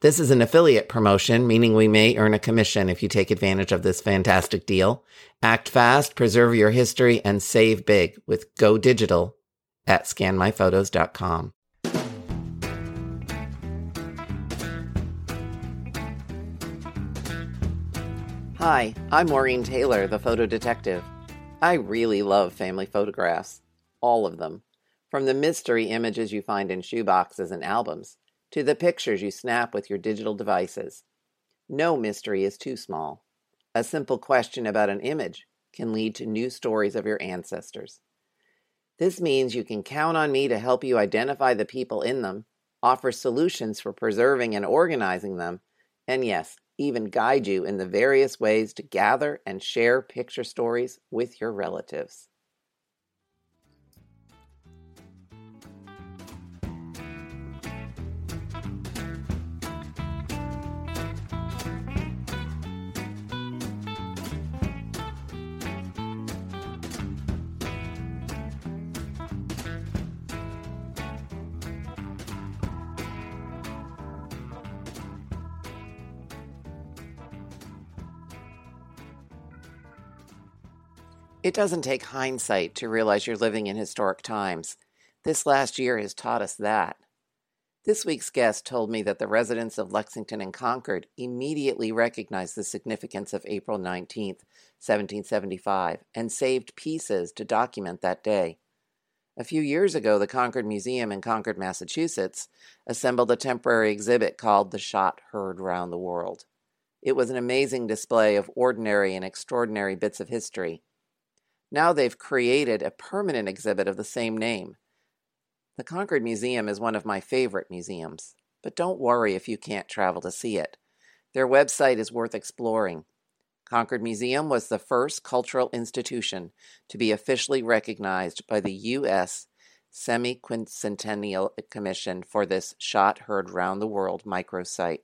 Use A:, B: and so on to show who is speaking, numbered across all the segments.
A: This is an affiliate promotion, meaning we may earn a commission if you take advantage of this fantastic deal. Act fast, preserve your history, and save big with Go Digital at scanmyphotos.com. Hi, I'm Maureen Taylor, the photo detective. I really love family photographs, all of them, from the mystery images you find in shoeboxes and albums to the pictures you snap with your digital devices. No mystery is too small. A simple question about an image can lead to new stories of your ancestors. This means you can count on me to help you identify the people in them, offer solutions for preserving and organizing them, and yes, even guide you in the various ways to gather and share picture stories with your relatives. It doesn't take hindsight to realize you're living in historic times. This last year has taught us that. This week's guest told me that the residents of Lexington and Concord immediately recognized the significance of April 19, 1775, and saved pieces to document that day. A few years ago, the Concord Museum in Concord, Massachusetts, assembled a temporary exhibit called The Shot Heard Round the World. It was an amazing display of ordinary and extraordinary bits of history. Now they've created a permanent exhibit of the same name. The Concord Museum is one of my favorite museums, but don't worry if you can't travel to see it. Their website is worth exploring. Concord Museum was the first cultural institution to be officially recognized by the U.S. Semi-Quincentennial Commission for this shot heard round the world microsite.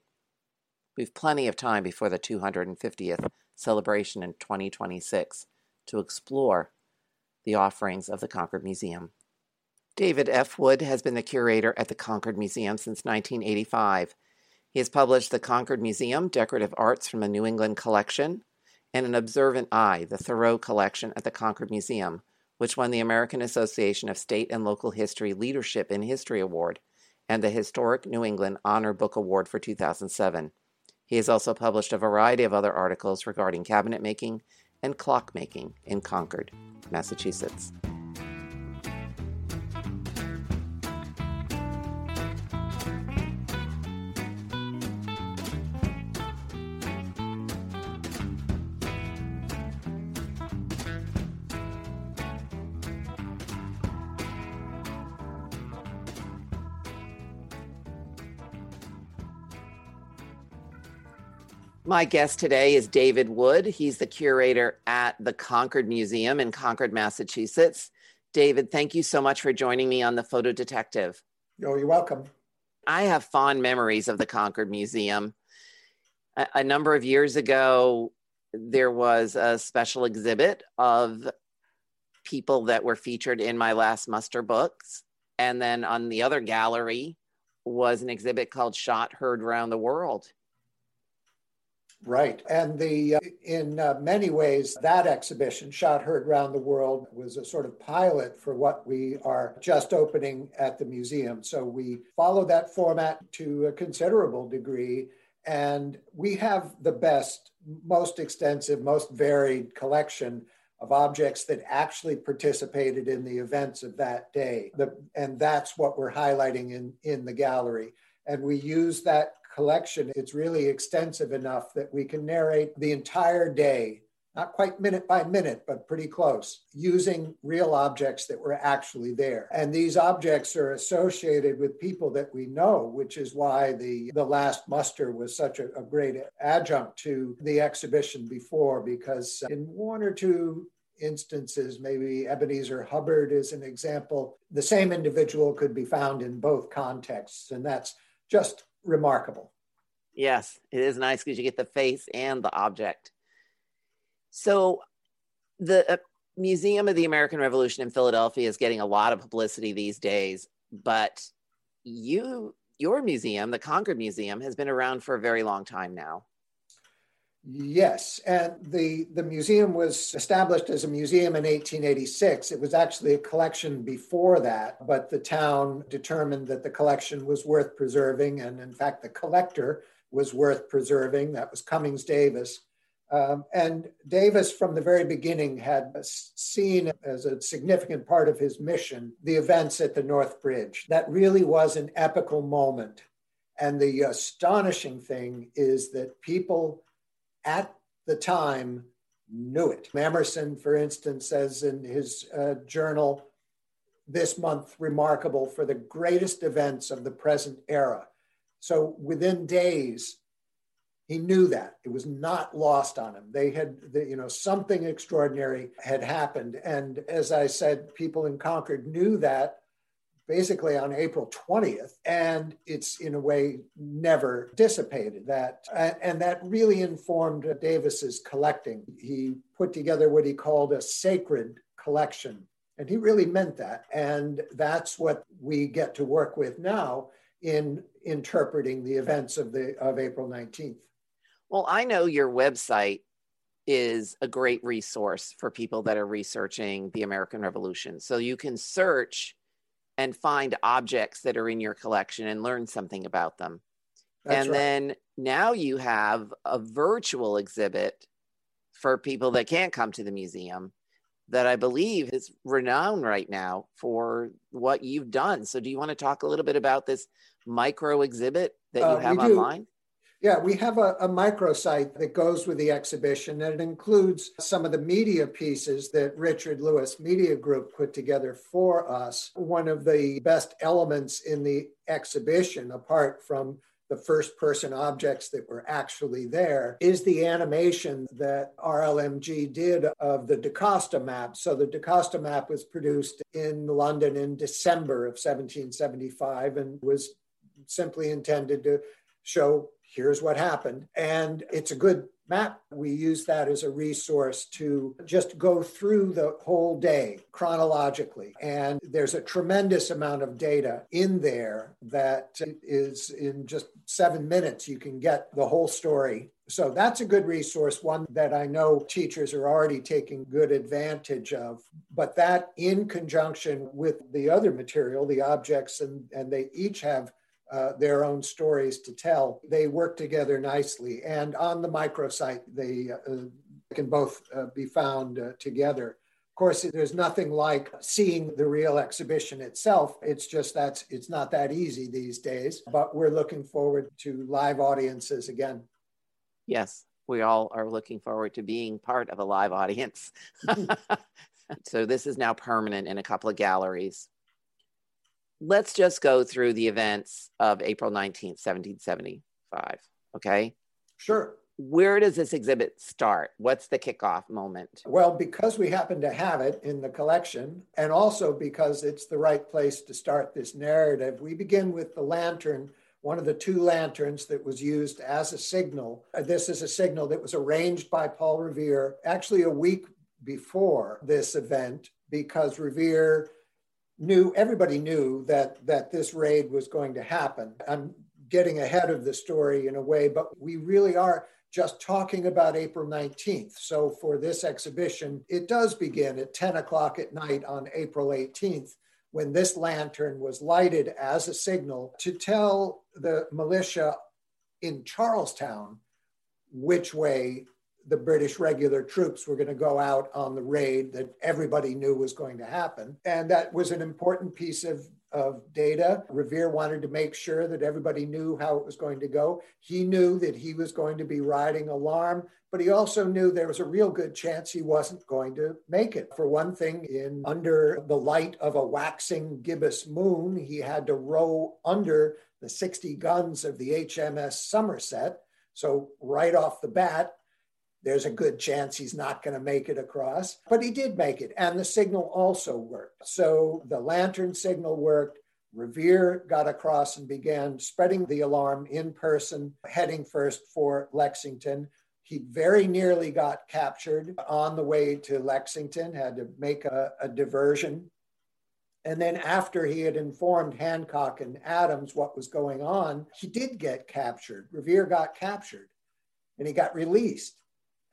A: We've plenty of time before the 250th celebration in 2026 to explore the offerings of the Concord Museum. David F. Wood has been the curator at the Concord Museum since 1985. He has published The Concord Museum Decorative Arts from a New England Collection and An Observant Eye, the Thoreau Collection at the Concord Museum, which won the American Association of State and Local History Leadership in History Award and the Historic New England Honor Book Award for 2007. He has also published a variety of other articles regarding cabinet making and clockmaking in Concord, Massachusetts. My guest today is David Wood. He's the curator at the Concord Museum in Concord, Massachusetts. David, thank you so much for joining me on the Photo Detective.
B: Oh, you're welcome.
A: I have fond memories of the Concord Museum. A, a number of years ago, there was a special exhibit of people that were featured in my last muster books. And then on the other gallery was an exhibit called Shot Heard Around the World.
B: Right. And the uh, in uh, many ways, that exhibition, Shot Heard Round the World, was a sort of pilot for what we are just opening at the museum. So we follow that format to a considerable degree. And we have the best, most extensive, most varied collection of objects that actually participated in the events of that day. The, and that's what we're highlighting in, in the gallery. And we use that collection, it's really extensive enough that we can narrate the entire day, not quite minute by minute, but pretty close, using real objects that were actually there. And these objects are associated with people that we know, which is why the, the last muster was such a, a great adjunct to the exhibition before, because in one or two instances, maybe Ebenezer Hubbard is an example, the same individual could be found in both contexts. And that's just remarkable.
A: Yes, it is nice because you get the face and the object. So, the uh, Museum of the American Revolution in Philadelphia is getting a lot of publicity these days, but you, your museum, the Concord Museum, has been around for a very long time now.
B: Yes, and the, the museum was established as a museum in 1886. It was actually a collection before that, but the town determined that the collection was worth preserving. And in fact, the collector was worth preserving. That was Cummings Davis. Um, and Davis, from the very beginning, had seen as a significant part of his mission the events at the North Bridge. That really was an epical moment. And the astonishing thing is that people at the time knew it. Emerson, for instance, says in his uh, journal this month remarkable for the greatest events of the present era. So within days, he knew that it was not lost on him. They had, the, you know, something extraordinary had happened. And as I said, people in Concord knew that basically on April 20th, and it's in a way never dissipated. That and that really informed Davis's collecting. He put together what he called a sacred collection, and he really meant that. And that's what we get to work with now in interpreting the events of the of April 19th.
A: Well, I know your website is a great resource for people that are researching the American Revolution. So you can search and find objects that are in your collection and learn something about them. That's and right. then now you have a virtual exhibit for people that can't come to the museum that I believe is renowned right now for what you've done. So, do you want to talk a little bit about this micro exhibit that you uh, have online?
B: Yeah, we have a, a microsite that goes with the exhibition, and it includes some of the media pieces that Richard Lewis Media Group put together for us. One of the best elements in the exhibition, apart from the first person objects that were actually there is the animation that RLMG did of the DaCosta map. So the DaCosta map was produced in London in December of 1775 and was simply intended to show here's what happened. And it's a good map. We use that as a resource to just go through the whole day chronologically. And there's a tremendous amount of data in there that is in just seven minutes, you can get the whole story. So that's a good resource, one that I know teachers are already taking good advantage of. But that in conjunction with the other material, the objects, and, and they each have uh, their own stories to tell. They work together nicely. And on the microsite, they uh, can both uh, be found uh, together. Of course, there's nothing like seeing the real exhibition itself. It's just that's it's not that easy these days, but we're looking forward to live audiences again.
A: Yes, we all are looking forward to being part of a live audience. so this is now permanent in a couple of galleries let's just go through the events of April 19th, 1775. Okay.
B: Sure.
A: Where does this exhibit start? What's the kickoff moment?
B: Well, because we happen to have it in the collection, and also because it's the right place to start this narrative, we begin with the lantern, one of the two lanterns that was used as a signal. Uh, this is a signal that was arranged by Paul Revere actually a week before this event because Revere knew everybody knew that that this raid was going to happen. I'm getting ahead of the story in a way, but we really are just talking about April 19th. So for this exhibition, it does begin at 10 o'clock at night on April 18th when this lantern was lighted as a signal to tell the militia in Charlestown which way the British regular troops were going to go out on the raid that everybody knew was going to happen. And that was an important piece of, of data. Revere wanted to make sure that everybody knew how it was going to go. He knew that he was going to be riding alarm, but he also knew there was a real good chance he wasn't going to make it. For one thing, in under the light of a waxing gibbous moon, he had to row under the 60 guns of the HMS Somerset. So right off the bat, there's a good chance he's not going to make it across. But he did make it, and the signal also worked. So the lantern signal worked. Revere got across and began spreading the alarm in person, heading first for Lexington. He very nearly got captured on the way to Lexington, had to make a, a diversion. And then, after he had informed Hancock and Adams what was going on, he did get captured. Revere got captured and he got released.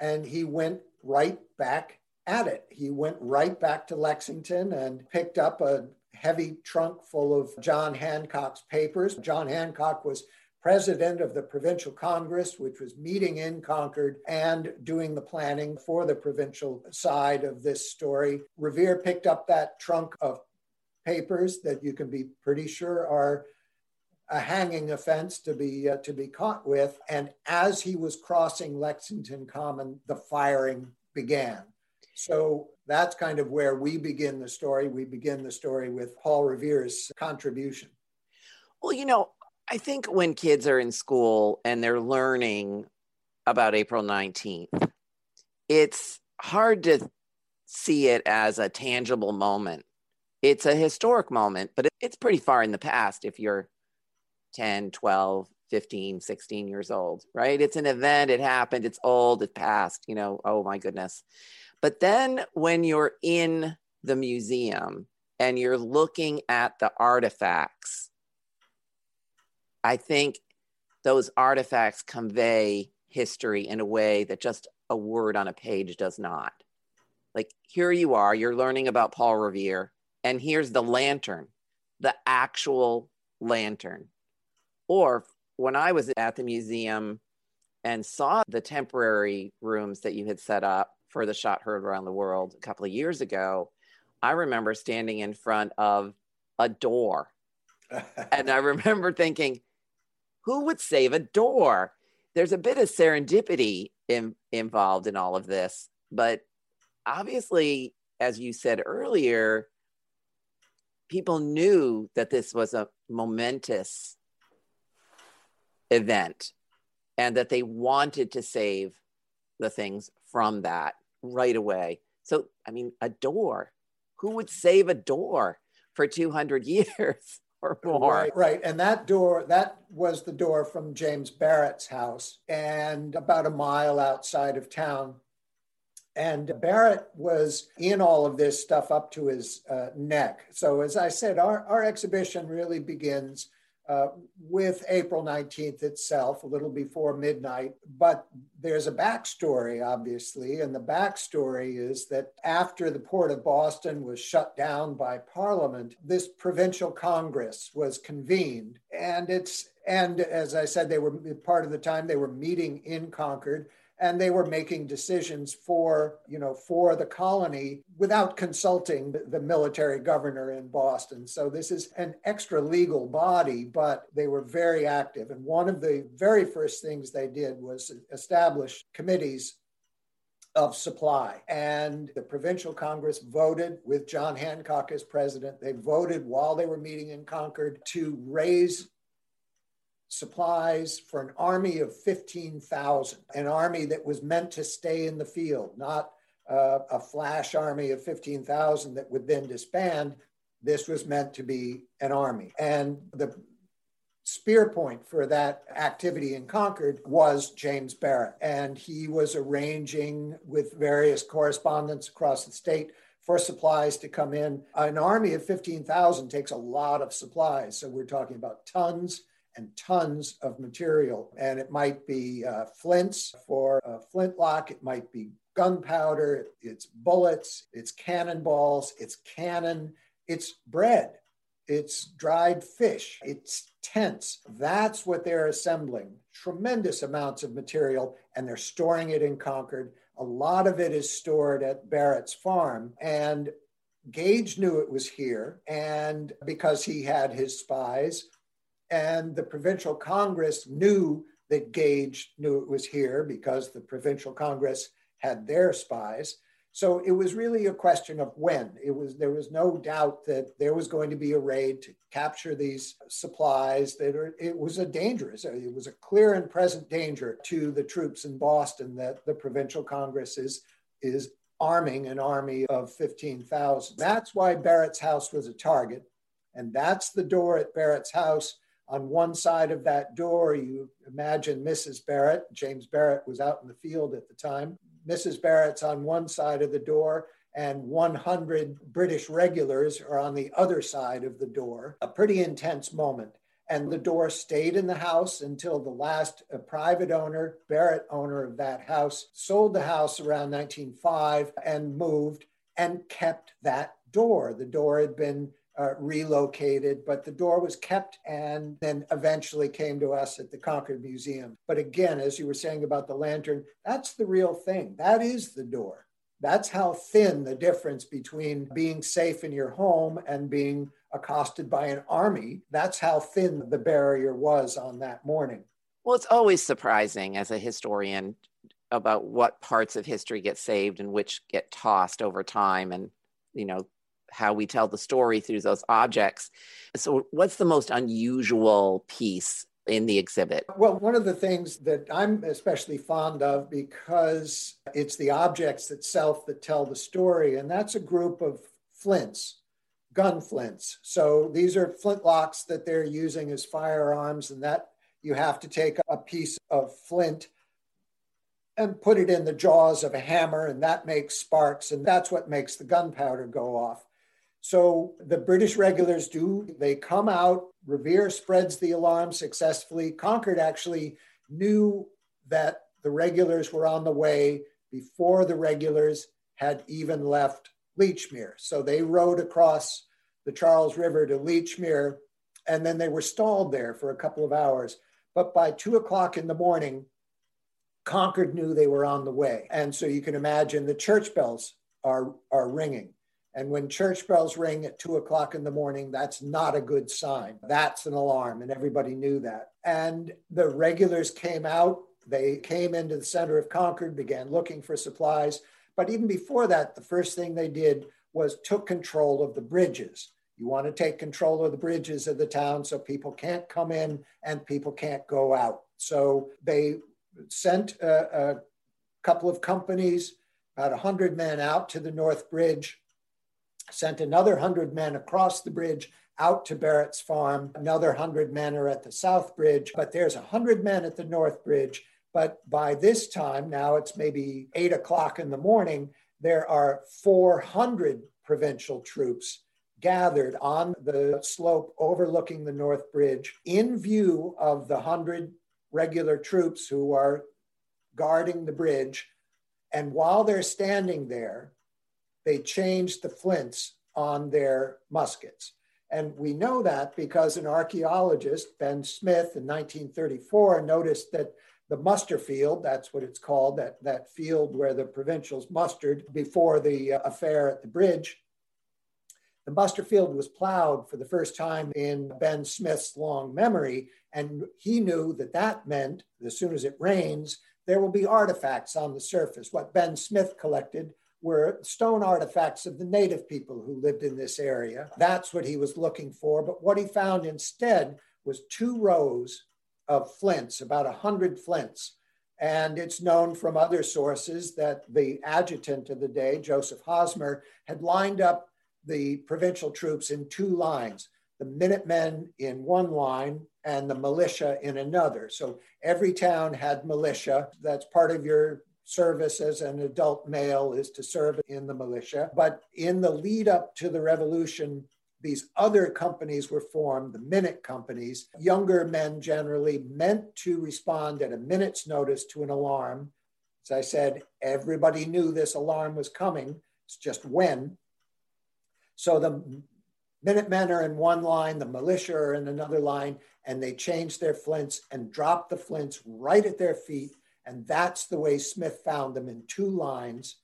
B: And he went right back at it. He went right back to Lexington and picked up a heavy trunk full of John Hancock's papers. John Hancock was president of the Provincial Congress, which was meeting in Concord and doing the planning for the provincial side of this story. Revere picked up that trunk of papers that you can be pretty sure are a hanging offense to be uh, to be caught with and as he was crossing Lexington Common the firing began so that's kind of where we begin the story. We begin the story with Paul Revere's contribution.
A: Well, you know, I think when kids are in school and they're learning about April 19th, it's hard to see it as a tangible moment. It's a historic moment, but it's pretty far in the past if you're 10, 12, 15, 16 years old, right? It's an event, it happened, it's old, it's past, you know, oh my goodness. But then when you're in the museum and you're looking at the artifacts, I think those artifacts convey history in a way that just a word on a page does not. Like here you are, you're learning about Paul Revere, and here's the lantern, the actual lantern. Or when I was at the museum and saw the temporary rooms that you had set up, for the shot heard around the world a couple of years ago, I remember standing in front of a door. and I remember thinking, who would save a door? There's a bit of serendipity in, involved in all of this. But obviously, as you said earlier, people knew that this was a momentous event and that they wanted to save the things from that right away. So, I mean, a door. Who would save a door for 200 years or more?
B: Right, right. And that door, that was the door from James Barrett's house and about a mile outside of town. And Barrett was in all of this stuff up to his uh, neck. So, as I said, our, our exhibition really begins uh, with April 19th itself, a little before midnight. But there's a backstory, obviously, and the backstory is that after the Port of Boston was shut down by Parliament, this provincial Congress was convened. And it's and as I said, they were part of the time they were meeting in Concord and they were making decisions for you know for the colony without consulting the military governor in boston so this is an extra legal body but they were very active and one of the very first things they did was establish committees of supply. And the provincial Congress voted with John Hancock as president. They voted while they were meeting in Concord to raise supplies for an army of 15,000, an army that was meant to stay in the field, not uh, a flash army of 15,000 that would then disband. This was meant to be an army. And the spear point for that activity in Concord was James Barrett. And he was arranging with various correspondents across the state for supplies to come in. An army of 15,000 takes a lot of supplies. So we're talking about tons and tons of material. And it might be uh, flints for a flintlock, it might be gunpowder, it's bullets, it's cannonballs, it's cannon, it's bread, it's dried fish, it's tents. That's what they're assembling. Tremendous amounts of material, and they're storing it in Concord. A lot of it is stored at Barrett's farm. And Gage knew it was here, and because he had his spies, and the provincial Congress knew that Gage knew it was here because the provincial Congress had their spies. So it was really a question of when. It was there was no doubt that there was going to be a raid to capture these supplies. That are, it was a dangerous. It was a clear and present danger to the troops in Boston that the provincial Congress is is arming an army of 15,000. That's why Barrett's house was a target. And that's the door at Barrett's house. On one side of that door, you imagine Mrs. Barrett. James Barrett was out in the field at the time. Mrs. Barrett's on one side of the door, and 100 British regulars are on the other side of the door. A pretty intense moment. And the door stayed in the house until the last uh, private owner, Barrett owner of that house, sold the house around 1905 and moved and kept that door. The door had been uh, relocated, but the door was kept and then eventually came to us at the Concord Museum. But again, as you were saying about the lantern, that's the real thing. That is the door. That's how thin the difference between being safe in your home and being accosted by an army. That's how thin the barrier was on that morning.
A: Well, it's always surprising as a historian about what parts of history get saved and which get tossed over time and you know how we tell the story through those objects. So, what's the most unusual piece in the exhibit?
B: Well, one of the things that I'm especially fond of because it's the objects itself that tell the story, and that's a group of flints, gun flints. So, these are flintlocks that they're using as firearms, and that you have to take a piece of flint and put it in the jaws of a hammer, and that makes sparks, and that's what makes the gunpowder go off. So the British regulars do, they come out, Revere spreads the alarm successfully. Concord actually knew that the regulars were on the way before the regulars had even left Lechmere. So they rode across the Charles River to Lechmere, and then they were stalled there for a couple of hours. But by two o'clock in the morning, Concord knew they were on the way. And so you can imagine the church bells are, are ringing. And when church bells ring at two o'clock in the morning, that's not a good sign. That's an alarm, and everybody knew that. And the regulars came out. They came into the center of Concord, began looking for supplies. But even before that, the first thing they did was took control of the bridges. You want to take control of the bridges of the town so people can't come in and people can't go out. So they sent a, a couple of companies, about 100 men out to the North Bridge sent another 100 men across the bridge out to Barrett's farm. Another 100 men are at the South Bridge, but there's 100 men at the North Bridge. But by this time, now it's maybe eight o'clock in the morning, there are 400 provincial troops gathered on the slope overlooking the North Bridge in view of the 100 regular troops who are guarding the bridge. And while they're standing there, they changed the flints on their muskets. And we know that because an archaeologist, Ben Smith, in 1934, noticed that the muster field, that's what it's called, that, that field where the provincials mustered before the uh, affair at the bridge, the muster field was plowed for the first time in Ben Smith's long memory. And he knew that that meant as soon as it rains, there will be artifacts on the surface. What Ben Smith collected were stone artifacts of the native people who lived in this area. That's what he was looking for. But what he found instead was two rows of flints, about 100 flints. And it's known from other sources that the adjutant of the day, Joseph Hosmer, had lined up the provincial troops in two lines the Minutemen in one line and the militia in another. So every town had militia. That's part of your service as an adult male is to serve in the militia. But in the lead up to the revolution, these other companies were formed, the minute companies. Younger men generally meant to respond at a minute's notice to an alarm. As I said, everybody knew this alarm was coming. It's just when. So the Minutemen are in one line, the militia are in another line, and they changed their flints and dropped the flints right at their feet and that's the way Smith found them in two lines.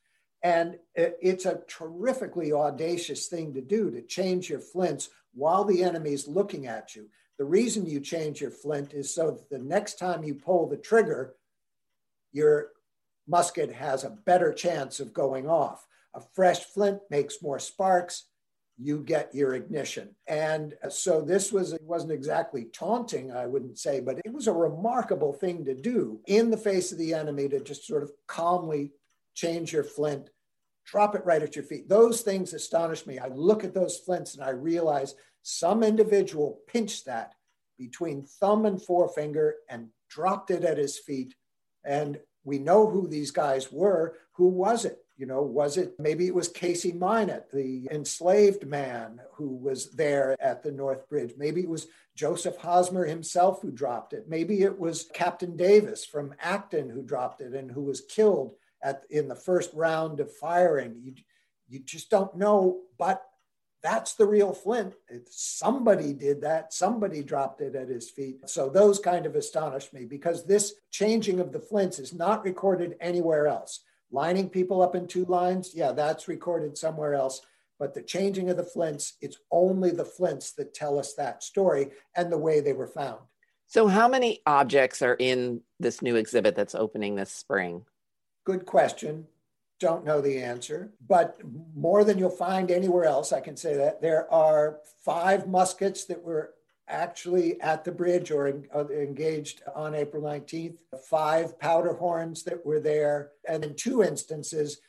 B: And it's a terrifically audacious thing to do to change your flints while the enemy is looking at you. The reason you change your flint is so that the next time you pull the trigger, your musket has a better chance of going off. a fresh flint makes more sparks you get your ignition. And so this was it wasn't exactly taunting, I wouldn't say, but it was a remarkable thing to do in the face of the enemy to just sort of calmly change your flint, drop it right at your feet. Those things astonish me. I look at those flints and I realize some individual pinched that between thumb and forefinger and dropped it at his feet. And we know who these guys were. Who was it? You know, was it maybe it was Casey Minot, the enslaved man who was there at the North Bridge? Maybe it was Joseph Hosmer himself who dropped it. Maybe it was Captain Davis from Acton who dropped it and who was killed at in the first round of firing. You, you just don't know, but that's the real Flint. somebody did that. Somebody dropped it at his feet. So those kind of astonish me because this changing of the flints is not recorded anywhere else. Lining people up in two lines, yeah, that's recorded somewhere else. But the changing of the flints, it's only the flints that tell us that story and the way they were found.
A: So, how many objects are in this new exhibit that's opening this spring?
B: Good question. Don't know the answer, but more than you'll find anywhere else, I can say that. There are five muskets that were actually at the bridge or uh, engaged on April 19th, five powder horns that were there, and in two instances,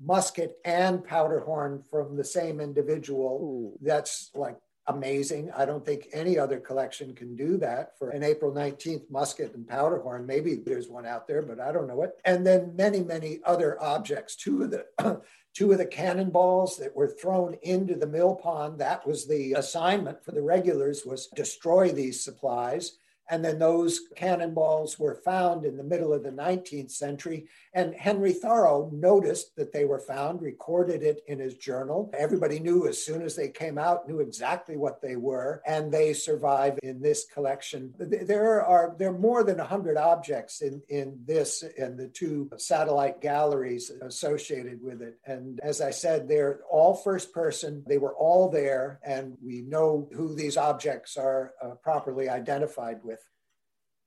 B: musket and powder horn from the same individual. Ooh. That's like amazing. I don't think any other collection can do that for an April 19th musket and powder horn. Maybe there's one out there, but I don't know it. And then many, many other objects. Two of the two of the cannonballs that were thrown into the mill pond that was the assignment for the regulars was destroy these supplies and then those cannonballs were found in the middle of the 19th century. And Henry Thoreau noticed that they were found, recorded it in his journal. Everybody knew as soon as they came out, knew exactly what they were, and they survive in this collection. There are there are more than 100 objects in, in this and the two satellite galleries associated with it. And as I said, they're all first person. They were all there, and we know who these objects are uh, properly identified with.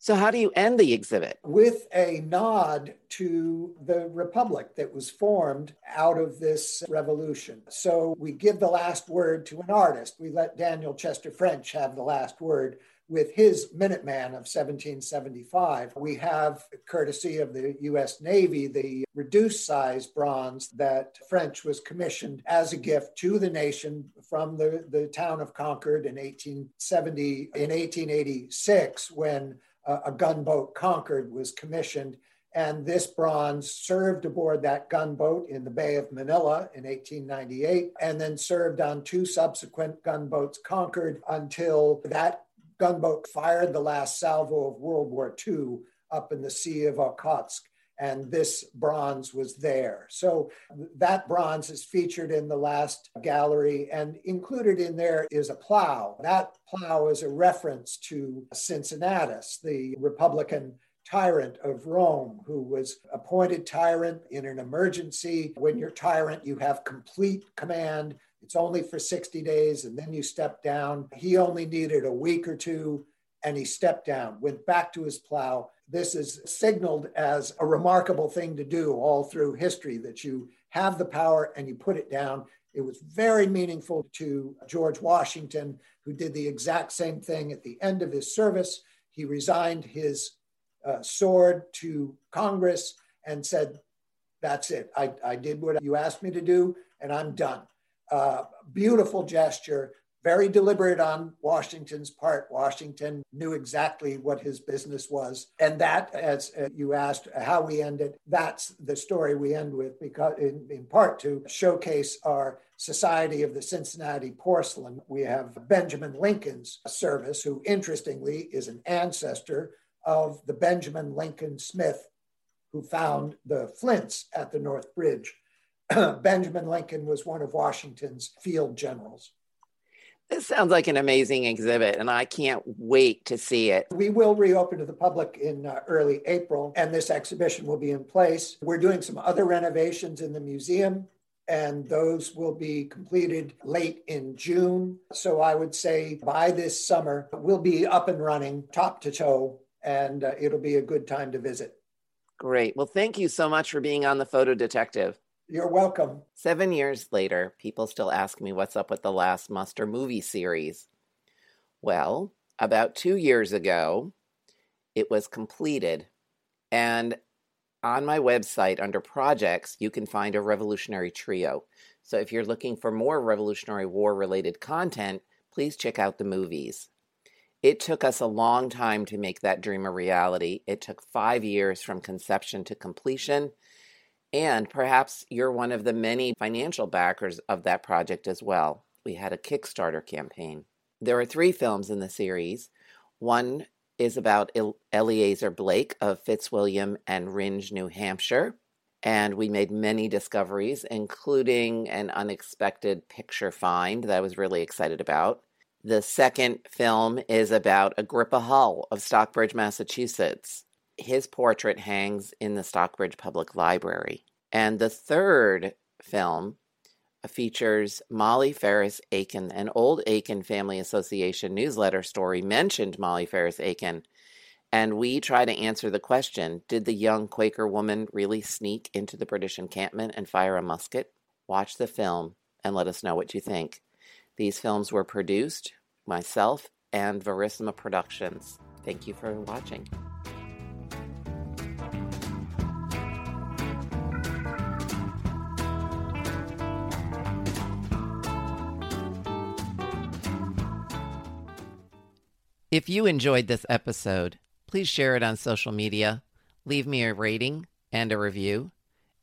A: So, how do you end the exhibit?
B: With a nod to the republic that was formed out of this revolution. So, we give the last word to an artist. We let Daniel Chester French have the last word with his Minuteman of 1775. We have, courtesy of the US Navy, the reduced size bronze that French was commissioned as a gift to the nation from the, the town of Concord in 1870, in 1886, when a gunboat Concord was commissioned. And this bronze served aboard that gunboat in the Bay of Manila in 1898, and then served on two subsequent gunboats Concord until that gunboat fired the last salvo of World War II up in the Sea of Okhotsk and this bronze was there. So that bronze is featured in the last gallery, and included in there is a plow. That plow is a reference to Cincinnatus, the Republican tyrant of Rome, who was appointed tyrant in an emergency. When you're tyrant, you have complete command. It's only for 60 days, and then you step down. He only needed a week or two, and he stepped down, went back to his plow, this is signaled as a remarkable thing to do all through history that you have the power and you put it down. It was very meaningful to George Washington, who did the exact same thing at the end of his service. He resigned his uh, sword to Congress and said, That's it. I, I did what you asked me to do, and I'm done. Uh, beautiful gesture very deliberate on Washington's part. Washington knew exactly what his business was. And that, as uh, you asked how we ended, that's the story we end with, because in, in part to showcase our Society of the Cincinnati Porcelain. We have Benjamin Lincoln's service, who interestingly is an ancestor of the Benjamin Lincoln Smith who found the flints at the North Bridge. Benjamin Lincoln was one of Washington's field generals.
A: This sounds like an amazing exhibit, and I can't wait to see it.
B: We will reopen to the public in uh, early April, and this exhibition will be in place. We're doing some other renovations in the museum, and those will be completed late in June. So I would say by this summer, we'll be up and running top to toe, and uh, it'll be a good time to visit.
A: Great. Well, thank you so much for being on the Photo Detective.
B: You're welcome.
A: Seven years later, people still ask me what's up with the last Muster movie series. Well, about two years ago, it was completed. And on my website, under projects, you can find a Revolutionary Trio. So if you're looking for more Revolutionary War related content, please check out the movies. It took us a long time to make that dream a reality. It took five years from conception to completion. And perhaps you're one of the many financial backers of that project as well. We had a Kickstarter campaign. There are three films in the series. One is about Eleazar Blake of Fitzwilliam and Rindge, New Hampshire. And we made many discoveries, including an unexpected picture find that I was really excited about. The second film is about Agrippa Hull of Stockbridge, Massachusetts. His portrait hangs in the Stockbridge Public Library. And the third film uh, features Molly Ferris Aiken. An old Aiken Family Association newsletter story mentioned Molly Ferris Aiken. And we try to answer the question Did the young Quaker woman really sneak into the British encampment and fire a musket? Watch the film and let us know what you think. These films were produced myself and Verisma Productions. Thank you for watching. If you enjoyed this episode, please share it on social media, leave me a rating and a review.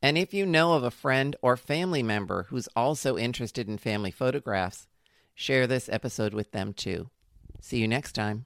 A: And if you know of a friend or family member who's also interested in family photographs, share this episode with them too. See you next time.